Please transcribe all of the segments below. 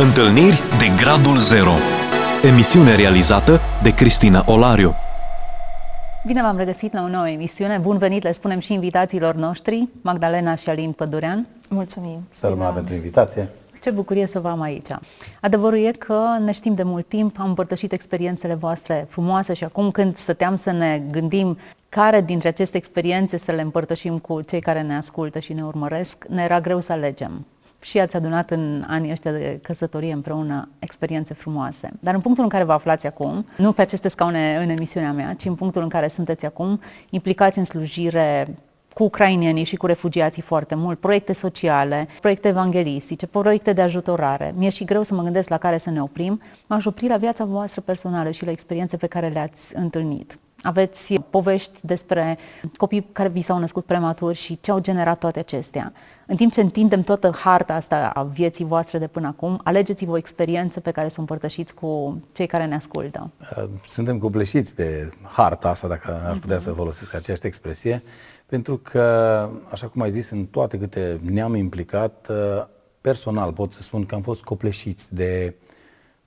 Întâlniri de Gradul Zero Emisiune realizată de Cristina Olariu Bine v-am regăsit la o nouă emisiune. Bun venit, le spunem și invitațiilor noștri, Magdalena și Alin Pădurean. Mulțumim! Sărmana pentru invitație! Ce bucurie să vă am aici. Adevărul e că ne știm de mult timp, am împărtășit experiențele voastre frumoase și acum când stăteam să ne gândim care dintre aceste experiențe să le împărtășim cu cei care ne ascultă și ne urmăresc, ne era greu să alegem. Și ați adunat în anii ăștia de căsătorie împreună experiențe frumoase. Dar în punctul în care vă aflați acum, nu pe aceste scaune în emisiunea mea, ci în punctul în care sunteți acum, implicați în slujire cu ucrainienii și cu refugiații foarte mult, proiecte sociale, proiecte evanghelistice, proiecte de ajutorare. Mi-e și greu să mă gândesc la care să ne oprim. M-aș opri la viața voastră personală și la experiențe pe care le-ați întâlnit. Aveți povești despre copii care vi s-au născut prematur și ce au generat toate acestea. În timp ce întindem toată harta asta a vieții voastre de până acum, alegeți-vă o experiență pe care să o împărtășiți cu cei care ne ascultă. Uh, suntem copleșiți de harta asta, dacă aș putea să folosesc această expresie, pentru că, așa cum ai zis, în toate câte ne-am implicat, uh, personal pot să spun că am fost copleșiți de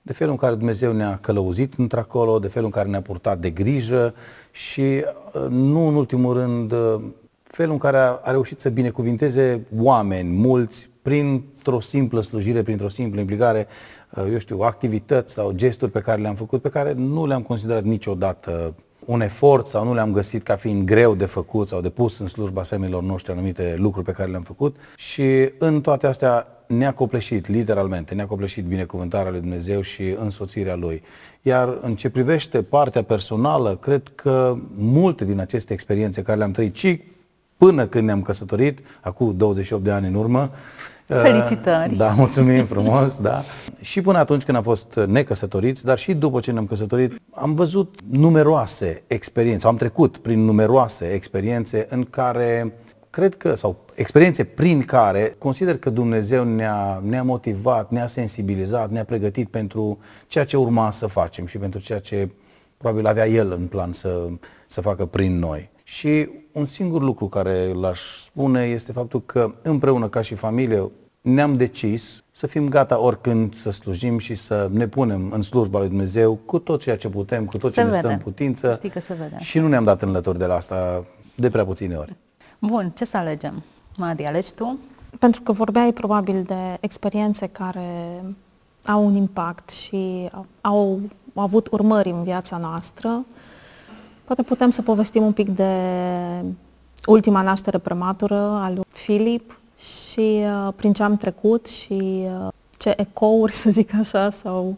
de felul în care Dumnezeu ne-a călăuzit într-acolo, de felul în care ne-a purtat de grijă și, uh, nu în ultimul rând, uh, felul în care a, a reușit să binecuvinteze oameni, mulți, printr-o simplă slujire, printr-o simplă implicare, uh, eu știu, activități sau gesturi pe care le-am făcut, pe care nu le-am considerat niciodată un efort sau nu le-am găsit ca fiind greu de făcut sau de pus în slujba semenilor noștri anumite lucruri pe care le-am făcut. Și în toate astea ne-a copleșit, literalmente, ne-a copleșit binecuvântarea lui Dumnezeu și însoțirea Lui. Iar în ce privește partea personală, cred că multe din aceste experiențe care le-am trăit și până când ne-am căsătorit, acum 28 de ani în urmă, Felicitări! Da, mulțumim frumos, da. Și până atunci când am fost necăsătoriți, dar și după ce ne-am căsătorit, am văzut numeroase experiențe, am trecut prin numeroase experiențe în care cred că, sau experiențe prin care consider că Dumnezeu ne-a, ne-a motivat, ne-a sensibilizat, ne-a pregătit pentru ceea ce urma să facem și pentru ceea ce probabil avea El în plan să, să facă prin noi. Și un singur lucru care l-aș spune este faptul că împreună ca și familie ne-am decis să fim gata oricând să slujim și să ne punem în slujba lui Dumnezeu cu tot ceea ce putem, cu tot se ce ne vede. stă în putință. Știi că se vede. Și nu ne-am dat înlături de la asta de prea puține ori. Bun, ce să alegem? Madi, alegi tu? Pentru că vorbeai probabil de experiențe care au un impact și au, au avut urmări în viața noastră, poate putem să povestim un pic de ultima naștere prematură a lui Filip și uh, prin ce am trecut și uh, ce ecouri, să zic așa, sau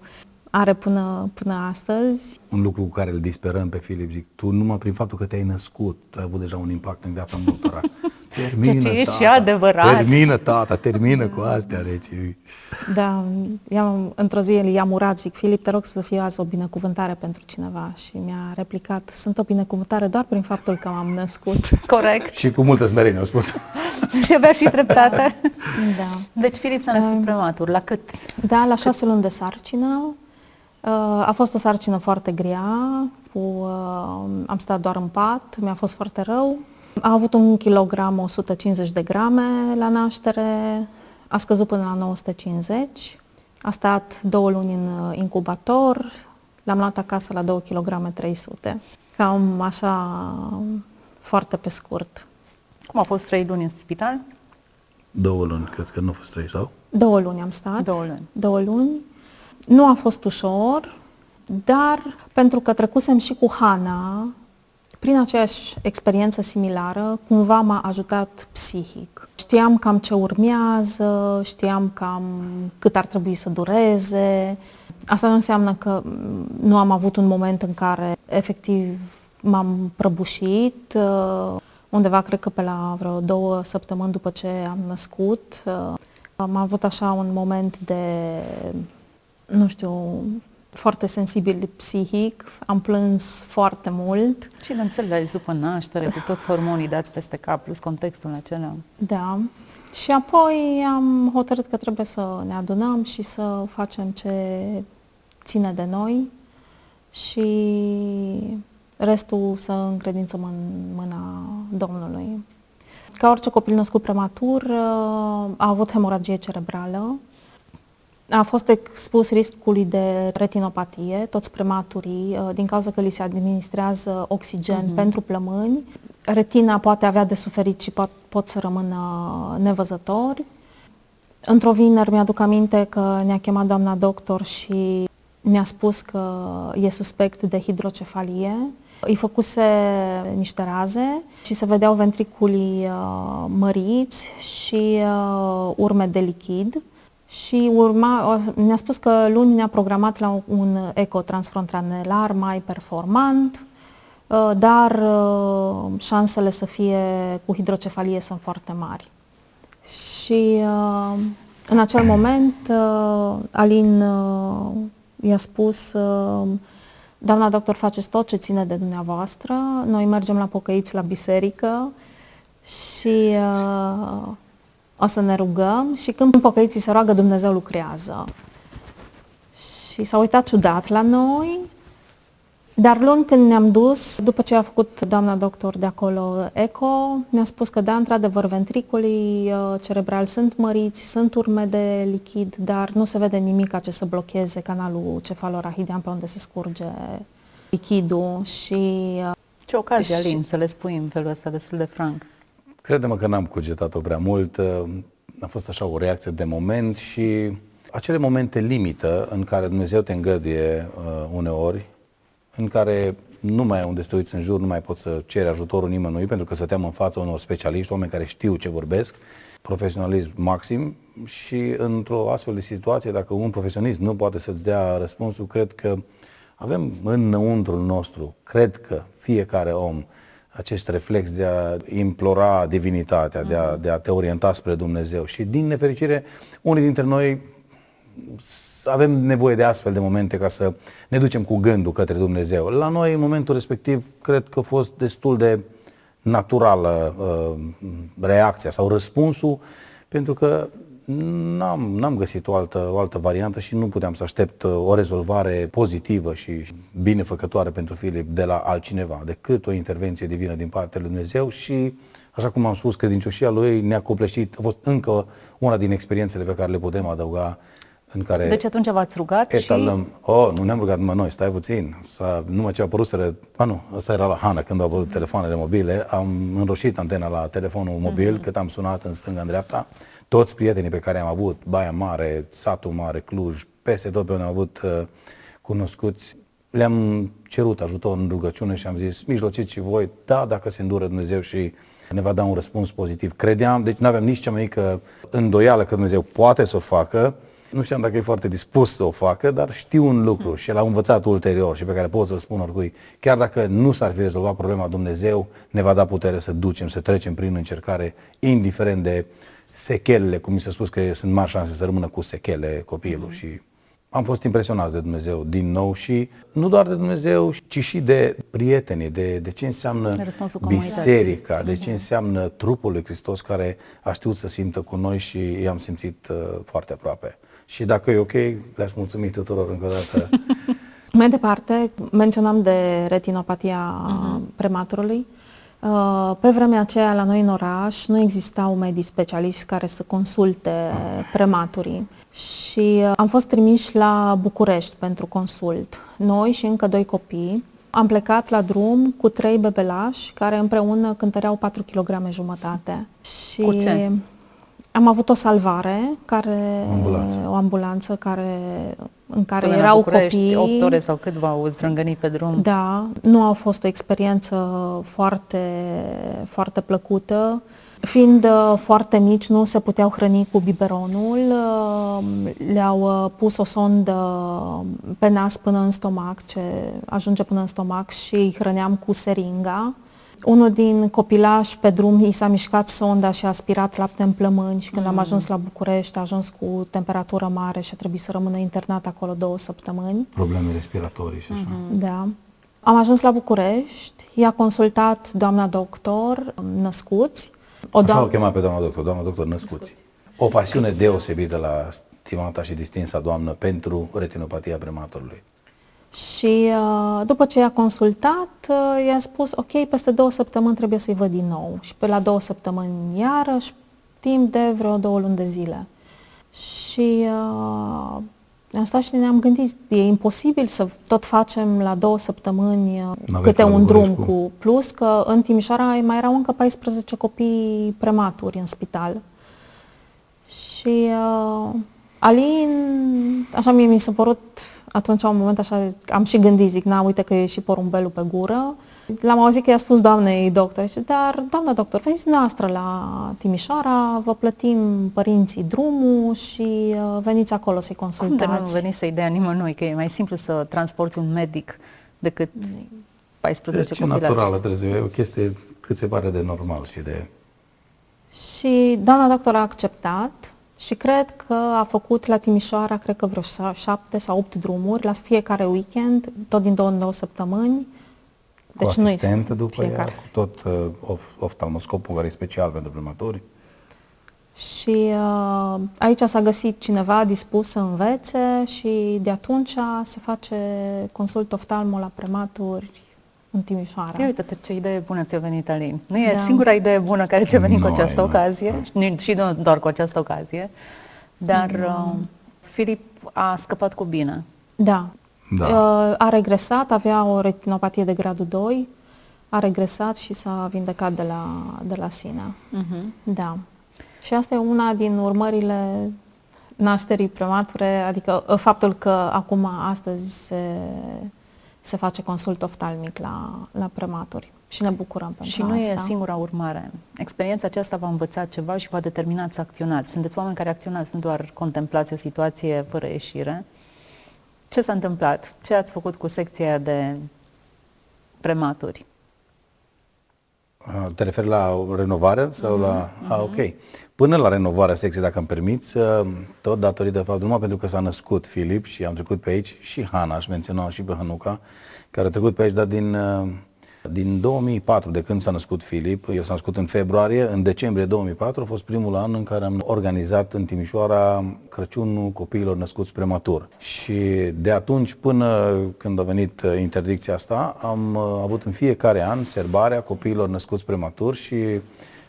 are până, până astăzi. Un lucru cu care îl disperăm pe Filip, zic, tu numai prin faptul că te-ai născut, tu ai avut deja un impact în viața multora. Ceea ce e și adevărat. Termină, tata, termină cu astea, deci... Da, i-am, într-o zi el i-am urat, zic, Filip, te rog să fie azi o binecuvântare pentru cineva. Și mi-a replicat, sunt o binecuvântare doar prin faptul că m-am născut. Corect. Și cu multă smerenie au spus. și avea și dreptate. Da. Deci Filip s-a născut prematur. La cât? Da, la șase luni de sarcină. Uh, A fost o sarcină foarte grea, cu, uh, am stat doar în pat, mi-a fost foarte rău. A avut un kilogram 150 de grame la naștere, a scăzut până la 950. A stat două luni în uh, incubator, l-am luat acasă la 2 kg 300. Cam așa, foarte pe scurt. Cum a fost trei luni în spital? Două luni, cred că nu a fost trei, sau? Două luni am stat. Două luni. Două luni. Nu a fost ușor, dar pentru că trecusem și cu Hana, prin aceeași experiență similară, cumva m-a ajutat psihic. Știam cam ce urmează, știam cam cât ar trebui să dureze. Asta nu înseamnă că nu am avut un moment în care efectiv m-am prăbușit. Undeva, cred că pe la vreo două săptămâni după ce am născut, am avut așa un moment de, nu știu, foarte sensibil psihic, am plâns foarte mult. Și de înțeles, după naștere, cu toți hormonii dați peste cap, plus contextul acela. Da. Și apoi am hotărât că trebuie să ne adunăm și să facem ce ține de noi și restul să încredințăm în mâna Domnului. Ca orice copil născut prematur, a avut hemoragie cerebrală. A fost expus riscului de retinopatie, toți prematurii, uh, din cauza că li se administrează oxigen uh-huh. pentru plămâni. Retina poate avea de suferit și pot, pot să rămână nevăzători. Într-o vineri mi-aduc aminte că ne-a chemat doamna doctor și ne-a spus că e suspect de hidrocefalie. Îi făcuse niște raze și se vedeau ventriculii uh, măriți și uh, urme de lichid. Și urma, ne-a spus că luni ne-a programat la un eco transfrontanelar mai performant, uh, dar uh, șansele să fie cu hidrocefalie sunt foarte mari. Și uh, în acel moment Alin i-a spus doamna doctor, faceți tot ce ține de dumneavoastră, noi mergem la pocăiți la biserică și uh, o să ne rugăm și când pocăiții se roagă, Dumnezeu lucrează. Și s-a uitat ciudat la noi, dar luni când ne-am dus, după ce a făcut doamna doctor de acolo eco, ne-a spus că da, într-adevăr, ventriculii uh, cerebrali sunt măriți, sunt urme de lichid, dar nu se vede nimic ce să blocheze canalul cefalorahidean pe unde se scurge lichidul și... Uh, Ce ocazie, Alin, să le spui în felul ăsta destul de franc. Credem că n-am cugetat-o prea mult, a fost așa o reacție de moment și acele momente limită în care Dumnezeu te îngăduie uh, uneori, în care nu mai ai unde să te uiți în jur, nu mai poți să ceri ajutorul nimănui, pentru că stăteam în fața unor specialiști, oameni care știu ce vorbesc, profesionalism maxim și într-o astfel de situație, dacă un profesionist nu poate să-ți dea răspunsul, cred că avem înăuntrul nostru, cred că fiecare om acest reflex de a implora divinitatea, de a, de a te orienta spre Dumnezeu. Și din nefericire, unii dintre noi avem nevoie de astfel de momente ca să ne ducem cu gândul către Dumnezeu. La noi, în momentul respectiv, cred că a fost destul de naturală uh, reacția sau răspunsul, pentru că n-am, n-am găsit o altă, o altă variantă și nu puteam să aștept uh, o rezolvare pozitivă și binefăcătoare pentru Filip de la altcineva decât o intervenție divină din partea lui Dumnezeu și, așa cum am spus, credincioșia lui ne-a copleșit. A fost încă una din experiențele pe care le putem adăuga în care deci atunci v-ați rugat etalăm. și... Oh, nu ne-am rugat numai noi, stai puțin. S-a, numai ce a apărut, a nu, asta era la Hana când au apărut telefoanele mobile, am înroșit antena la telefonul mobil, uh-huh. cât am sunat în stânga, în dreapta, toți prietenii pe care am avut, Baia Mare, Satul Mare, Cluj, peste tot pe unde am avut uh, cunoscuți, le-am cerut ajutor în rugăciune și am zis, mijlociți și voi, da, dacă se îndură Dumnezeu și ne va da un răspuns pozitiv. Credeam, deci nu aveam nici cea mai mică îndoială că Dumnezeu poate să o facă, nu știam dacă e foarte dispus să o facă, dar știu un lucru și l-am învățat ulterior și pe care pot să-l spun oricui. Chiar dacă nu s-ar fi rezolvat problema, Dumnezeu ne va da putere să ducem, să trecem prin încercare, indiferent de sechelele, cum mi s-a spus că sunt mari șanse să rămână cu sechele copilul mm-hmm. și am fost impresionat de Dumnezeu din nou și nu doar de Dumnezeu, ci și de prietenii, de, de ce înseamnă biserica, de ce mhm. înseamnă trupul lui Hristos care a știut să simtă cu noi și i-am simțit uh, foarte aproape. Și dacă e ok, le-aș mulțumi tuturor încă o dată. Mai departe, menționam de retinopatia uh-huh. prematurului. Uh, pe vremea aceea, la noi în oraș, nu existau medici specialiști care să consulte prematurii și uh, am fost trimiși la București pentru consult. Noi și încă doi copii. Am plecat la drum cu trei bebelași care împreună cântăreau 4 kg jumătate. Și cu ce? Am avut o salvare, care, ambulanță. o ambulanță care, în care Până erau copii. 8 ore sau cât v-au zdrângănit pe drum? Da, nu a fost o experiență foarte, foarte plăcută. Fiind uh, foarte mici, nu se puteau hrăni cu biberonul, uh, le-au uh, pus o sondă pe nas până în stomac, ce ajunge până în stomac și îi hrăneam cu seringa unul din copilași pe drum i s-a mișcat sonda și a aspirat lapte în plămâni și când mm. am ajuns la București a ajuns cu temperatură mare și a trebuit să rămână internat acolo două săptămâni. Probleme respiratorii și așa. Mm-hmm. Da. Am ajuns la București, i-a consultat doamna doctor Născuți. O doam- Așa o chema pe doamna doctor, doamna doctor Născuți. Născuți. O pasiune deosebită la stimata și distinsa doamnă pentru retinopatia prematorului. Și uh, după ce i-a consultat, uh, i-a spus, ok, peste două săptămâni trebuie să-i văd din nou. Și pe la două săptămâni iarăși, timp de vreo două luni de zile. Și uh, am stat și ne-am gândit, e imposibil să tot facem la două săptămâni uh, Naveta câte la un drum București cu- cu plus, că în Timișoara mai erau încă 14 copii prematuri în spital. Și uh, Alin, așa mie mi s-a părut atunci un moment așa, am și gândit, zic, na, uite că e și porumbelul pe gură. L-am auzit că i-a spus doamnei doctor, și dar, doamna doctor, veniți noastră la Timișoara, vă plătim părinții drumul și uh, veniți acolo să-i Cum de consultați. nu venise ideea nimănui că e mai simplu să transporti un medic decât 14 Deci, copii la- naturală trebuie să fie, e o chestie cât se pare de normal și de... Și doamna doctor a acceptat și cred că a făcut la Timișoara, cred că vreo șa- șapte sau opt drumuri la fiecare weekend, tot din două în două săptămâni. Cu Deci nu-i asistentă după fiecare. ea, cu tot uh, of, oftalmoscopul care e special pentru prematuri. Și uh, aici s-a găsit cineva dispus să învețe și de atunci se face consult oftalmo la prematuri în Timișoara. Ia uite ce idee bună ți-a venit, Alin. Nu e Da. singura idee bună care ți-a venit cu Nu, această ai, nu. ocazie, nu- și nu doar cu această ocazie, dar uh, Filip a scăpat cu bine. Da. Da. Uh, a regresat, avea o retinopatie de gradul 2, a regresat și s-a vindecat de la, de la sine. Da. Și asta e una din urmările nașterii premature, adică uh, faptul că acum, astăzi, se, se face consult oftalmic la, la prematuri. Și ne bucurăm pentru Și nu asta. e singura urmare. Experiența aceasta v-a învățat ceva și v-a determinat să acționați. Sunteți oameni care acționați, nu doar contemplați o situație fără ieșire. Ce s-a întâmplat? Ce ați făcut cu secția aia de prematuri? Uh, Te referi la renovare sau la... A, ok. Până la renovarea secției, dacă îmi permiți, uh, tot datorită faptului, numai pentru că s-a născut Filip și am trecut pe aici, și Hana, aș menționa și pe Hanuca, care a trecut pe aici, dar din, uh, din 2004, de când s-a născut Filip, el s-a născut în februarie, în decembrie 2004 a fost primul an în care am organizat în Timișoara Crăciunul copiilor născuți prematur. Și de atunci până când a venit uh, interdicția asta, am uh, avut în fiecare an serbarea copiilor născuți prematur și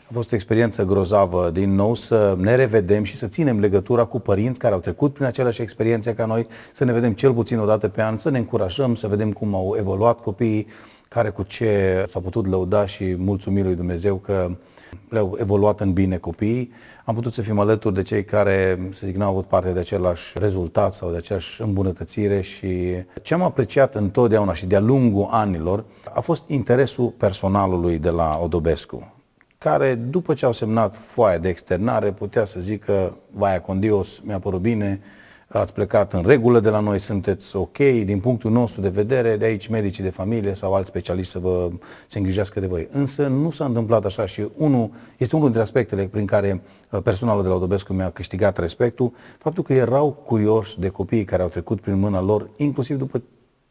a fost o experiență grozavă din nou să ne revedem și să ținem legătura cu părinți care au trecut prin aceleași experiențe ca noi, să ne vedem cel puțin o dată pe an, să ne încurajăm, să vedem cum au evoluat copiii, care cu ce s-a putut lăuda și mulțumim lui Dumnezeu că le-au evoluat în bine copiii. Am putut să fim alături de cei care, să zic, n-au avut parte de același rezultat sau de aceeași îmbunătățire și ce am apreciat întotdeauna și de-a lungul anilor a fost interesul personalului de la Odobescu care după ce au semnat foaia de externare putea să zică Vaia Condios, mi-a părut bine, ați plecat în regulă de la noi, sunteți ok, din punctul nostru de vedere, de aici medicii de familie sau alți specialiști să vă se îngrijească de voi. Însă nu s-a întâmplat așa și unul, este unul dintre aspectele prin care uh, personalul de la Odobescu mi-a câștigat respectul, faptul că erau curioși de copiii care au trecut prin mâna lor, inclusiv după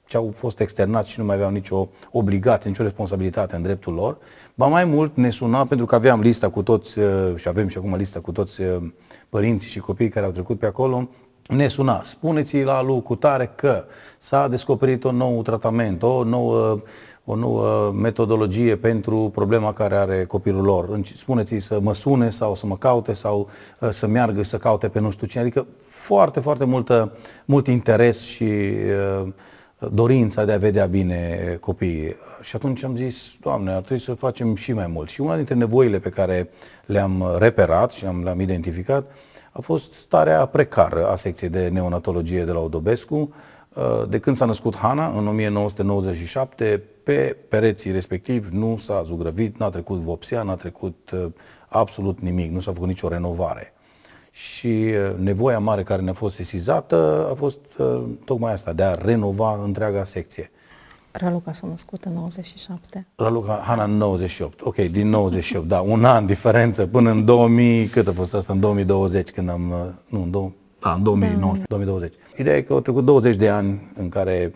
ce au fost externați și nu mai aveau nicio obligație, nicio responsabilitate în dreptul lor. Ba mai mult ne suna pentru că aveam lista cu toți uh, și avem și acum lista cu toți uh, părinții și copiii care au trecut pe acolo. Ne suna, spuneți la lui Cutare că s-a descoperit un nou tratament, o nouă, o nouă metodologie pentru problema care are copilul lor. Înci- Spuneți-i să mă sune sau să mă caute sau uh, să meargă să caute pe nu știu cine. Adică foarte, foarte multă, mult interes și uh, dorința de a vedea bine copiii. Și atunci am zis, Doamne, ar trebui să facem și mai mult. Și una dintre nevoile pe care le-am reperat și am, le-am identificat a fost starea precară a secției de neonatologie de la Odobescu. De când s-a născut Hana, în 1997, pe pereții respectiv nu s-a zugrăvit, n-a trecut vopsea, n-a trecut uh, absolut nimic, nu s-a făcut nicio renovare. Și uh, nevoia mare care ne-a fost sesizată a fost uh, tocmai asta, de a renova întreaga secție. Raluca s-a născut în 97. Raluca Hana în 98. Ok, din 98, da, un an diferență până în 2000, cât a fost asta, în 2020 când am, uh, nu, în 2000, da, în 2019, 2020. Ideea e că au trecut 20 de ani în care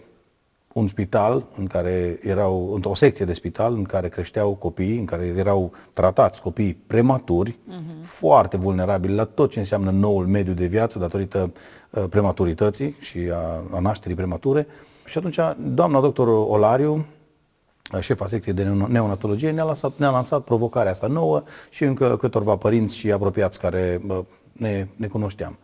un spital, în care erau, într-o secție de spital, în care creșteau copii, în care erau tratați copii prematuri, uh-huh. foarte vulnerabili la tot ce înseamnă noul mediu de viață datorită uh, prematurității și a, a nașterii premature. Și atunci, doamna doctor Olariu, șefa secției de neonatologie, ne-a lansat, ne-a lansat provocarea asta nouă și încă câtorva părinți și apropiați care bă, ne, ne cunoșteam.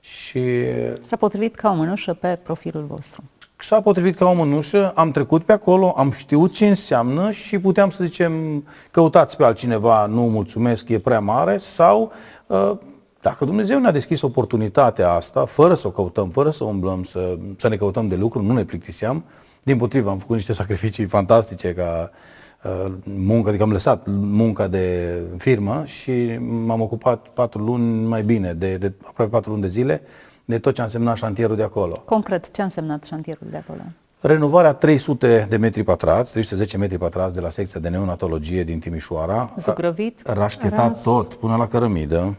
și S-a potrivit ca o mânușă pe profilul vostru. s-a potrivit ca o mânușă, am trecut pe acolo, am știut ce înseamnă și puteam să zicem căutați pe altcineva, nu mulțumesc, e prea mare sau uh, dacă Dumnezeu ne-a deschis oportunitatea asta, fără să o căutăm, fără să umblăm, să, să ne căutăm de lucru, nu ne plictiseam, din potrivă am făcut niște sacrificii fantastice ca uh, muncă, adică am lăsat munca de firmă și m-am ocupat patru luni mai bine, de, de aproape patru luni de zile, de tot ce a însemnat șantierul de acolo. Concret, ce a însemnat șantierul de acolo? Renovarea 300 de metri pătrați, 310 metri pătrați de la secția de neonatologie din Timișoara. Zugrăvit? Rașchetat Ras. tot până la cărămidă,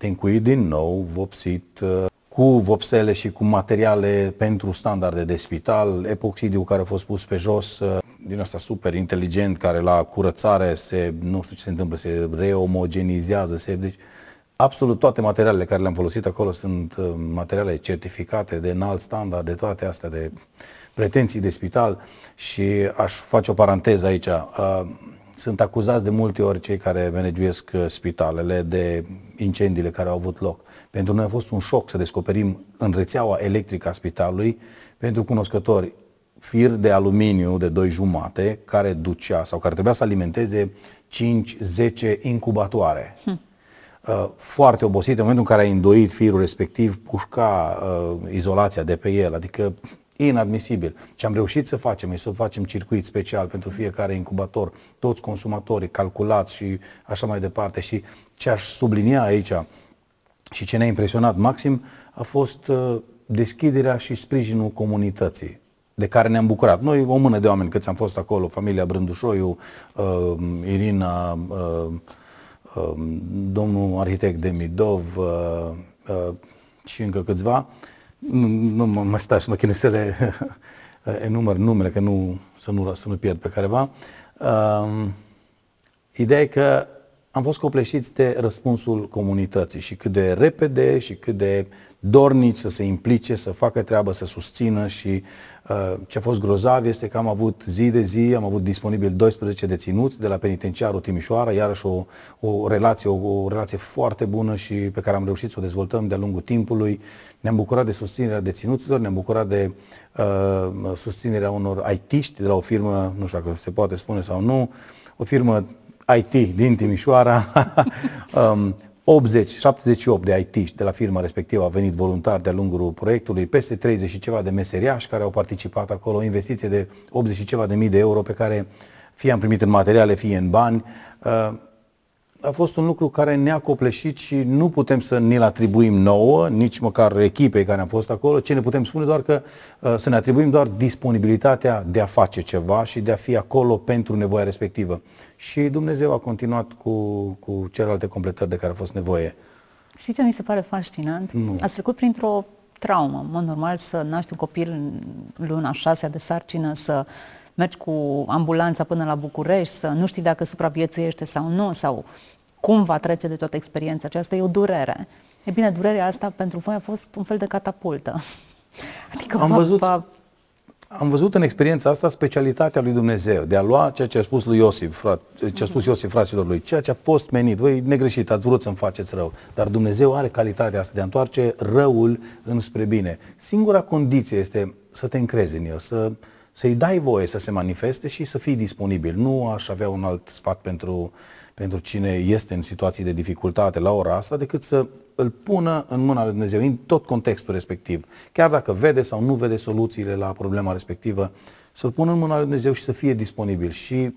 tencuit din nou, vopsit, uh, cu vopsele și cu materiale pentru standarde de spital, epoxidiu care a fost pus pe jos, uh, din asta super inteligent, care la curățare se, nu știu ce se întâmplă, se reomogenizează, se, deci absolut toate materialele care le-am folosit acolo sunt uh, materiale certificate de înalt standard, de toate astea, de pretenții de spital și aș face o paranteză aici. Uh, Sunt acuzați de multe ori cei care managuiesc uh, spitalele de incendiile care au avut loc. Pentru noi a fost un șoc să descoperim în rețeaua electrică a spitalului, pentru cunoscători, fir de aluminiu de 2 jumate care ducea sau care trebuia să alimenteze 5-10 incubatoare. Hm. Uh, foarte obosit, în momentul în care ai îndoit firul respectiv, pușca uh, izolația de pe el, adică inadmisibil. Ce am reușit să facem este să facem circuit special pentru fiecare incubator, toți consumatorii calculați și așa mai departe. Și ce aș sublinia aici și ce ne-a impresionat maxim a fost uh, deschiderea și sprijinul comunității de care ne-am bucurat. Noi, o mână de oameni câți am fost acolo, familia Brândușoiu, uh, Irina, uh, uh, domnul arhitect Demidov uh, uh, și încă câțiva, nu, nu mă, mă stai să mă chinui să le enumăr numele, că nu, să, nu, să nu pierd pe careva. Uh, ideea e că am fost copleșiți de răspunsul comunității și cât de repede și cât de dornici să se implice, să facă treabă, să susțină și uh, ce a fost grozav este că am avut zi de zi, am avut disponibil 12 deținuți de la penitenciarul Timișoara, iarăși o, o relație, o, o relație foarte bună și pe care am reușit să o dezvoltăm de-a lungul timpului. Ne-am bucurat de susținerea deținuților, ne-am bucurat de uh, susținerea unor IT-ști de la o firmă, nu știu dacă se poate spune sau nu, o firmă IT din Timișoara, um, 80, 78 de IT de la firma respectivă au venit voluntari de-a lungul proiectului, peste 30 și ceva de meseriași care au participat acolo, o investiție de 80 și ceva de mii de euro pe care fie am primit în materiale, fie în bani. Uh, a fost un lucru care ne-a copleșit și nu putem să ne-l atribuim nouă, nici măcar echipei care am fost acolo, ce ne putem spune doar că uh, să ne atribuim doar disponibilitatea de a face ceva și de a fi acolo pentru nevoia respectivă. Și Dumnezeu a continuat cu, cu celelalte completări de care a fost nevoie. Știi ce mi se pare fascinant? Nu. Ați trecut printr-o traumă. În mod normal să naști un copil în luna șasea de sarcină, să mergi cu ambulanța până la București, să nu știi dacă supraviețuiește sau nu, sau cum va trece de toată experiența aceasta, e o durere. E bine, durerea asta pentru voi a fost un fel de catapultă. Adică Am va- văzut- va- Am văzut în experiența asta specialitatea lui Dumnezeu, de a lua ceea ce a spus lui Iosif, frat, ce a spus Iosif fraților lui, ceea ce a fost menit. Voi negreșit, ați vrut să-mi faceți rău, dar Dumnezeu are calitatea asta de a întoarce răul înspre bine. Singura condiție este să te încrezi în el, să, să-i dai voie să se manifeste și să fii disponibil. Nu aș avea un alt sfat pentru, pentru cine este în situații de dificultate la ora asta, decât să îl pună în mâna lui Dumnezeu, în tot contextul respectiv. Chiar dacă vede sau nu vede soluțiile la problema respectivă, să-l pună în mâna lui Dumnezeu și să fie disponibil. Și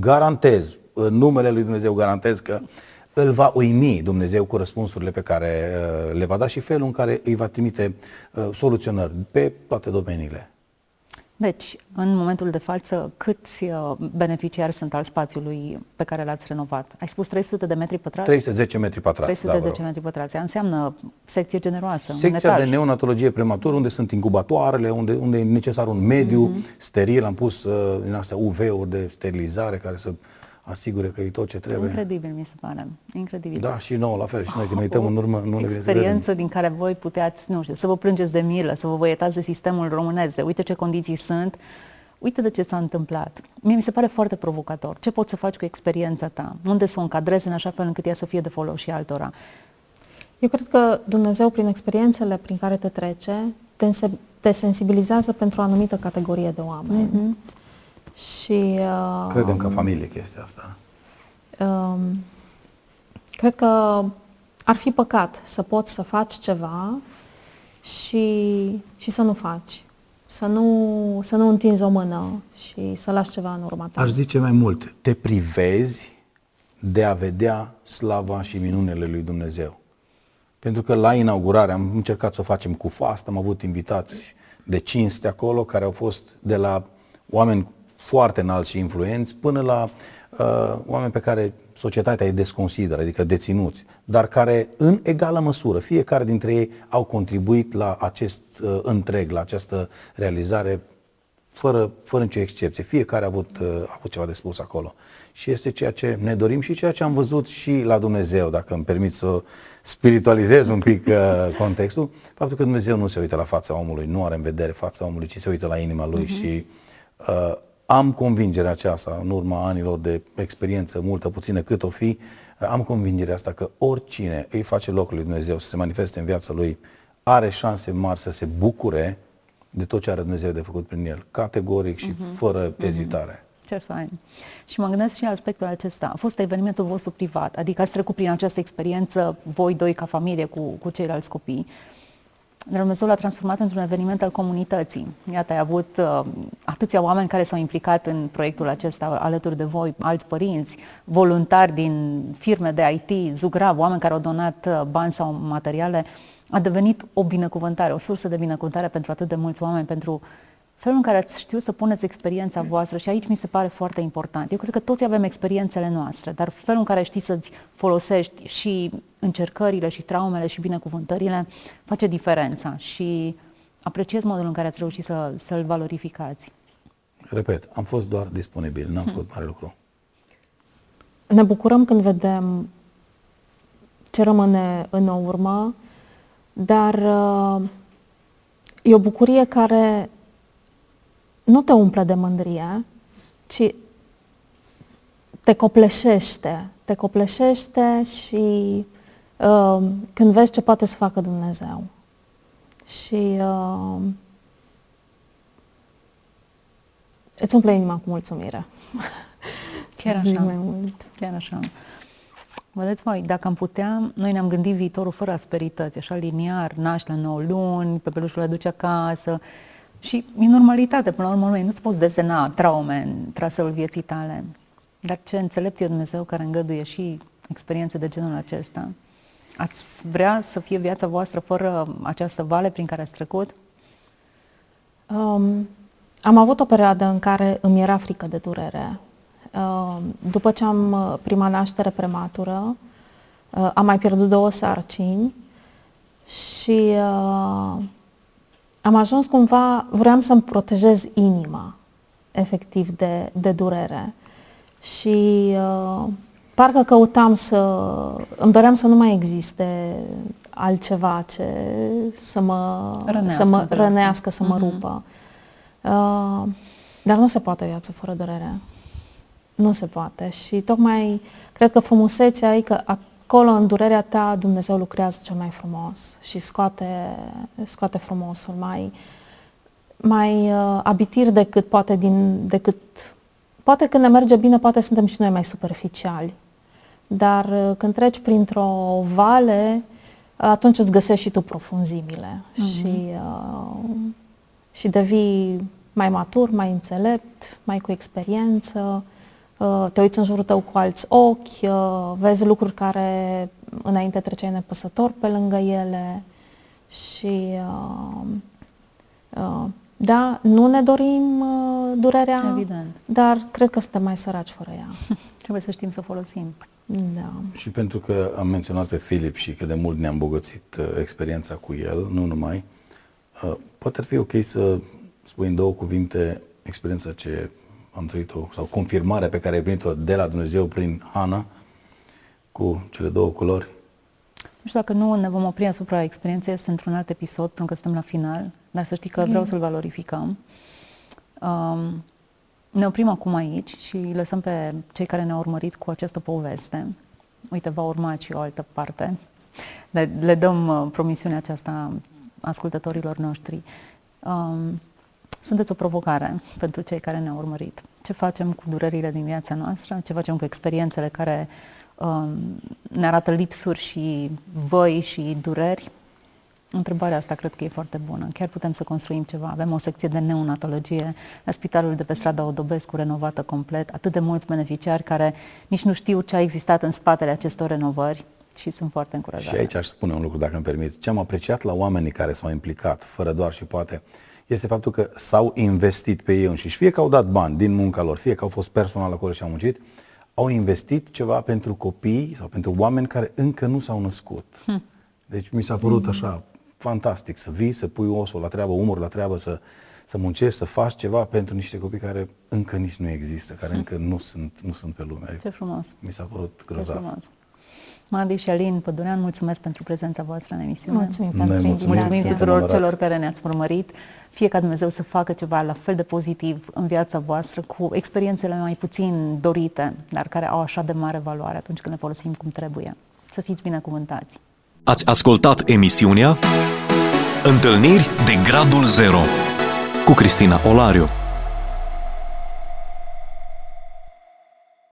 garantez, în numele lui Dumnezeu garantez că îl va uimi Dumnezeu cu răspunsurile pe care uh, le va da și felul în care îi va trimite uh, soluționări pe toate domeniile. Deci, în momentul de față, câți uh, beneficiari sunt al spațiului pe care l-ați renovat? Ai spus 300 de metri pătrați? 310 metri pătrați. 310 da, vă rog. metri pătrați. Înseamnă secție generoasă, un Secția etaj. de neonatologie prematur, unde sunt incubatoarele, unde, unde e necesar un mediu Mhm. steril. Am pus uh, din astea UV-uri de sterilizare care să asigure că e tot ce trebuie. Incredibil, mi se pare. Incredibil. Da, și nouă la fel. Și noi când ne uităm în urmă, nu ne experiență din care voi puteți, nu știu, să vă plângeți de milă, să vă văietați de sistemul românesc, de uite ce condiții sunt, uite de ce s-a întâmplat. Mie mi se pare foarte provocator. Ce poți să faci cu experiența ta? Unde să o încadrezi în așa fel încât ea să fie de folos și altora? Eu cred că Dumnezeu, prin experiențele prin care te trece, te, te sensibilizează pentru o anumită categorie de oameni. Mm-hmm. Și, uh, Credem ca familie chestia asta. Uh, cred că ar fi păcat să poți să faci ceva și, și să nu faci. Să nu, să nu întinzi o mână și să lași ceva în urma ta. Aș zice mai mult, te privezi de a vedea slava și minunile lui Dumnezeu. Pentru că la inaugurare am încercat să o facem cu fast, am avut invitați de cinste acolo care au fost de la oameni foarte înalți și influenți până la uh, oameni pe care societatea îi desconsideră, adică deținuți, dar care în egală măsură, fiecare dintre ei au contribuit la acest uh, întreg, la această realizare fără, fără nicio excepție. Fiecare a avut, uh, a avut ceva de spus acolo. Și este ceea ce ne dorim și ceea ce am văzut și la Dumnezeu, dacă îmi permit să spiritualizez un pic uh, contextul, faptul că Dumnezeu nu se uită la fața omului, nu are în vedere fața omului, ci se uită la inima lui uh-huh. și uh, am convingerea aceasta, în urma anilor de experiență, multă, puțină cât o fi, am convingerea asta că oricine îi face locul lui Dumnezeu să se manifeste în viața lui, are șanse mari să se bucure de tot ce are Dumnezeu de făcut prin el, categoric și uh-huh. fără uh-huh. ezitare. Ce fain. Și mă gândesc și aspectul acesta. A fost evenimentul vostru privat, adică ați trecut prin această experiență, voi doi ca familie cu, cu ceilalți copii. Dar Dumnezeu l-a transformat într-un eveniment al comunității. Iată, ai avut uh, atâția oameni care s-au implicat în proiectul acesta alături de voi, alți părinți, voluntari din firme de IT, Zugrav, oameni care au donat uh, bani sau materiale. A devenit o binecuvântare, o sursă de binecuvântare pentru atât de mulți oameni, pentru felul în care ați știut să puneți experiența voastră și aici mi se pare foarte important. Eu cred că toți avem experiențele noastre, dar felul în care știi să-ți folosești și încercările și traumele și binecuvântările face diferența și apreciez modul în care ați reușit să, să-l valorificați. Repet, am fost doar disponibil, n-am făcut mare lucru. Ne bucurăm când vedem ce rămâne în urmă, dar uh, e o bucurie care nu te umple de mândrie, ci te copleșește. Te copleșește și uh, când vezi ce poate să facă Dumnezeu. Și uh, îți umple inima cu mulțumire. Chiar așa. mai mult. Chiar așa. Vedeți voi, dacă am putea, noi ne-am gândit viitorul fără asperități, așa liniar, naști la 9 luni, pe pelușul le duce acasă, și e normalitate, până la urmă, nu-ți poți desena traume în traseul vieții tale. Dar ce înțelept e Dumnezeu care îngăduie și experiențe de genul acesta. Ați vrea să fie viața voastră fără această vale prin care ați trecut? Um, am avut o perioadă în care îmi era frică de durere. Uh, după ce am uh, prima naștere prematură, uh, am mai pierdut două sarcini și uh, am ajuns cumva, vreau să-mi protejez inima, efectiv, de, de durere. Și uh, parcă căutam să, îmi doream să nu mai existe altceva ce să mă rănească, să mă, rănească, să mă mm-hmm. rupă. Uh, dar nu se poate viață fără durere. Nu se poate. Și tocmai cred că frumusețea e că acolo, în durerea ta, Dumnezeu lucrează cel mai frumos și scoate, scoate frumosul mai, mai uh, abitir decât poate din, decât poate când ne merge bine, poate suntem și noi mai superficiali. Dar uh, când treci printr-o vale, atunci îți găsești și tu profunzimile mm-hmm. și, uh, și devii mai matur, mai înțelept, mai cu experiență Uh, te uiți în jurul tău cu alți ochi, uh, vezi lucruri care înainte treceai nepăsător pe lângă ele și uh, da, nu ne dorim durerea, Evident. dar cred că suntem mai săraci fără ea. Trebuie să știm să folosim. Da. Și pentru că am menționat pe Filip și că de mult ne-am îmbogățit experiența cu el, nu numai, poate ar fi ok să spui în două cuvinte experiența ce am trăit-o, sau confirmarea pe care ai primit-o de la Dumnezeu prin Hana, cu cele două culori? Nu știu dacă nu ne vom opri asupra experienței, este într-un alt episod, pentru că suntem la final, dar să știi că vreau să-l valorificăm. Um, ne oprim acum aici și lăsăm pe cei care ne-au urmărit cu această poveste. Uite, va urma și o altă parte Le, le dăm uh, promisiunea aceasta ascultătorilor noștri. Um, sunteți o provocare pentru cei care ne-au urmărit. Ce facem cu durerile din viața noastră, ce facem cu experiențele care um, ne arată lipsuri și voi și dureri. Întrebarea asta cred că e foarte bună. Chiar putem să construim ceva. Avem o secție de neonatologie la spitalul de pe strada Odobescu renovată complet, atât de mulți beneficiari care nici nu știu ce a existat în spatele acestor renovări și sunt foarte încurajate. Și aici aș spune un lucru, dacă îmi permiți. Ce am apreciat la oamenii care s-au implicat, fără doar și poate, este faptul că s-au investit pe ei înșiși. Fie că au dat bani din munca lor, fie că au fost personal acolo și au muncit, au investit ceva pentru copii sau pentru oameni care încă nu s-au născut. Hm. Deci mi s-a părut așa fantastic să vii, să pui osul la treabă, umorul la treabă, să, să muncești, să faci ceva pentru niște copii care încă nici nu există, care hm. încă nu sunt, nu sunt pe lume. Ce frumos! Mi s-a părut grozav. Ce frumos! Madi și Alin Pădurean, mulțumesc pentru prezența voastră în emisiune. Mulțumim pentru mulțumim, mulțumim tuturor celor care ne-ați urmărit. Fie ca Dumnezeu să facă ceva la fel de pozitiv în viața voastră, cu experiențele mai puțin dorite, dar care au așa de mare valoare atunci când le folosim cum trebuie. Să fiți binecuvântați! Ați ascultat emisiunea Întâlniri de Gradul Zero cu Cristina Olariu.